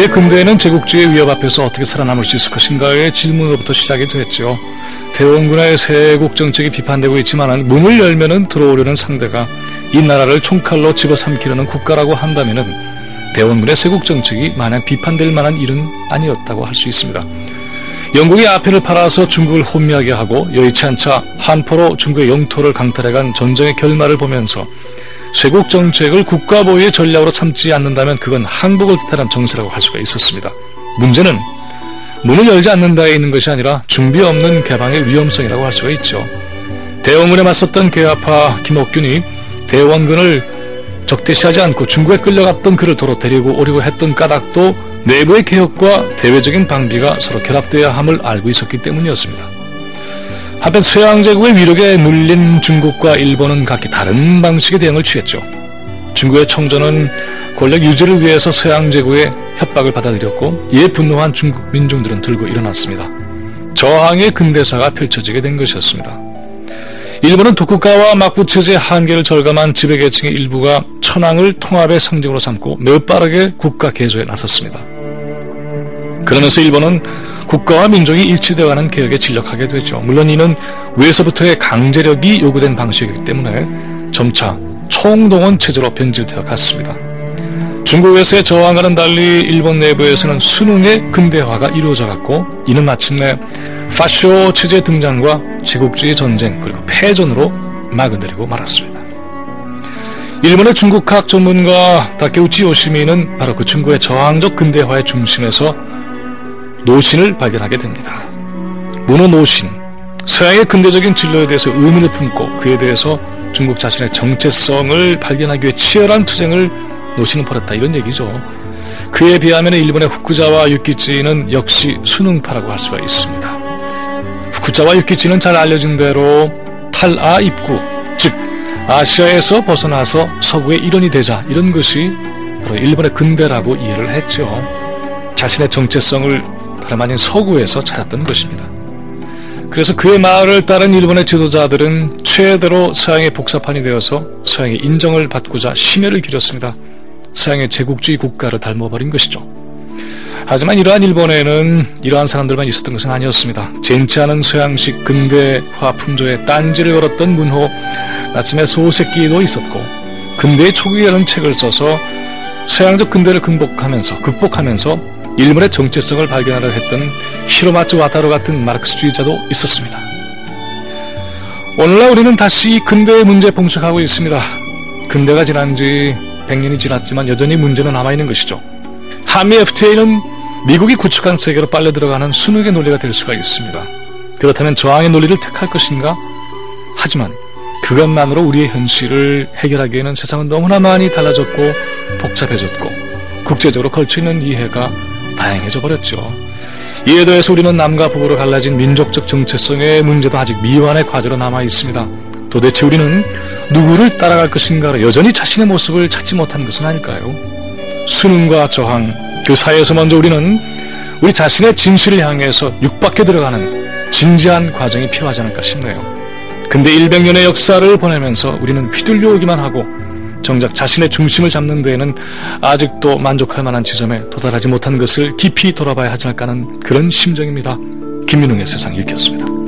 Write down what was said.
우리의 근대에는 제국주의 위협 앞에서 어떻게 살아남을 수 있을 것인가의 질문으로부터 시작이 됐죠. 대원군의 세국 정책이 비판되고 있지만 문을 열면은 들어오려는 상대가 이 나라를 총칼로 집어삼키려는 국가라고 한다면은 대원군의 세국 정책이 마냥 비판될 만한 일은 아니었다고 할 수 있습니다. 영국이 아편을 팔아서 중국을 혼미하게 하고 여의치 않자 한포로 중국의 영토를 강탈해간 전쟁의 결말을 보면서 쇄국 정책을 국가 보유의 전략으로 참지 않는다면 그건 항복을 뜻하는 정세라고 할 수가 있었습니다. 문제는 문을 열지 않는다에 있는 것이 아니라 준비 없는 개방의 위험성이라고 할 수가 있죠. 대원군에 맞섰던 개화파 김옥균이 대원군을 적대시하지 않고 중국에 끌려갔던 그를 도로 데리고 오려고 했던 까닭도 내부의 개혁과 대외적인 방비가 서로 결합되어야 함을 알고 있었기 때문이었습니다. 한편 서양 제국의 위력에 눌린 중국과 일본은 각기 다른 방식의 대응을 취했죠. 중국의 청전은 권력 유지를 위해서 서양 제국의 협박을 받아들였고 이에 분노한 중국 민중들은 들고 일어났습니다. 저항의 근대사가 펼쳐지게 된 것이었습니다. 일본은 독국가와 막부처제의 한계를 절감한 지배계층의 일부가 천황을 통합의 상징으로 삼고 매우 빠르게 국가 개조에 나섰습니다. 그러면서 일본은 국가와 민족이 일치되어가는 개혁에 진력하게 되죠. 물론 이는 위에서부터의 강제력이 요구된 방식이기 때문에 점차 총동원 체제로 변질되어 갔습니다. 중국에서의 저항과는 달리 일본 내부에서는 수능의 근대화가 이루어져 갔고 이는 마침내 파쇼 체제 등장과 제국주의 전쟁 그리고 패전으로 막을 내리고 말았습니다. 일본의 중국학 전문가 다케우치 요시미는 바로 그 중국의 저항적 근대화의 중심에서 노신을 발견하게 됩니다. 문호 노신, 서양의 근대적인 진로에 대해서 의문을 품고 그에 대해서 중국 자신의 정체성을 발견하기 위해 치열한 투쟁을 노신은 벌였다 이런 얘기죠. 그에 비하면 일본의 후쿠자와 유키치는 역시 수능파라고 할 수가 있습니다. 후쿠자와 유키치는 잘 알려진 대로 탈아 입구, 즉 아시아에서 벗어나서 서구의 일원이 되자 이런 것이 바로 일본의 근대라고 이해를 했죠. 자신의 정체성을 다름 아닌 서구에서 찾았던 것입니다. 그래서 그의 말을 따른 일본의 지도자들은 최대로 서양의 복사판이 되어서 서양의 인정을 받고자 심혈을 기렸습니다. 서양의 제국주의 국가를 닮아버린 것이죠. 하지만 이러한 일본에는 이러한 사람들만 있었던 것은 아니었습니다. 젠치하는 서양식 근대화 풍조에 딴지를 걸었던 문호, 나침의 소새끼도 있었고, 근대의 초기라는 책을 써서 서양적 근대를 극복하면서, 극복하면서 일본의 정체성을 발견하려 했던 히로마츠 와타로 같은 마르크스주의자도 있었습니다. 오늘날 우리는 다시 근대의 문제에 봉착하고 있습니다. 근대가 지난 지 100년이 지났지만 여전히 문제는 남아있는 것이죠. 한미 FTA는 미국이 구축한 세계로 빨려 들어가는 순응의 논리가 될 수가 있습니다. 그렇다면 저항의 논리를 택할 것인가? 하지만 그것만으로 우리의 현실을 해결하기에는 세상은 너무나 많이 달라졌고 복잡해졌고 국제적으로 걸쳐 있는 이해가 다양해져 버렸죠. 이에 더해서 우리는 남과 북으로 갈라진 민족적 정체성의 문제도 아직 미완의 과제로 남아 있습니다. 도대체 우리는 누구를 따라갈 것인가로 여전히 자신의 모습을 찾지 못한 것은 아닐까요? 수능과 저항, 그 사이에서 먼저 우리는 우리 자신의 진실을 향해서 육박해 들어가는 진지한 과정이 필요하지 않을까 싶네요. 근데 100년의 역사를 보내면서 우리는 휘둘려 오기만 하고 정작 자신의 중심을 잡는 데에는 아직도 만족할 만한 지점에 도달하지 못한 것을 깊이 돌아봐야 하지 않을까 하는 그런 심정입니다. 김민웅의 세상 읽겠습니다.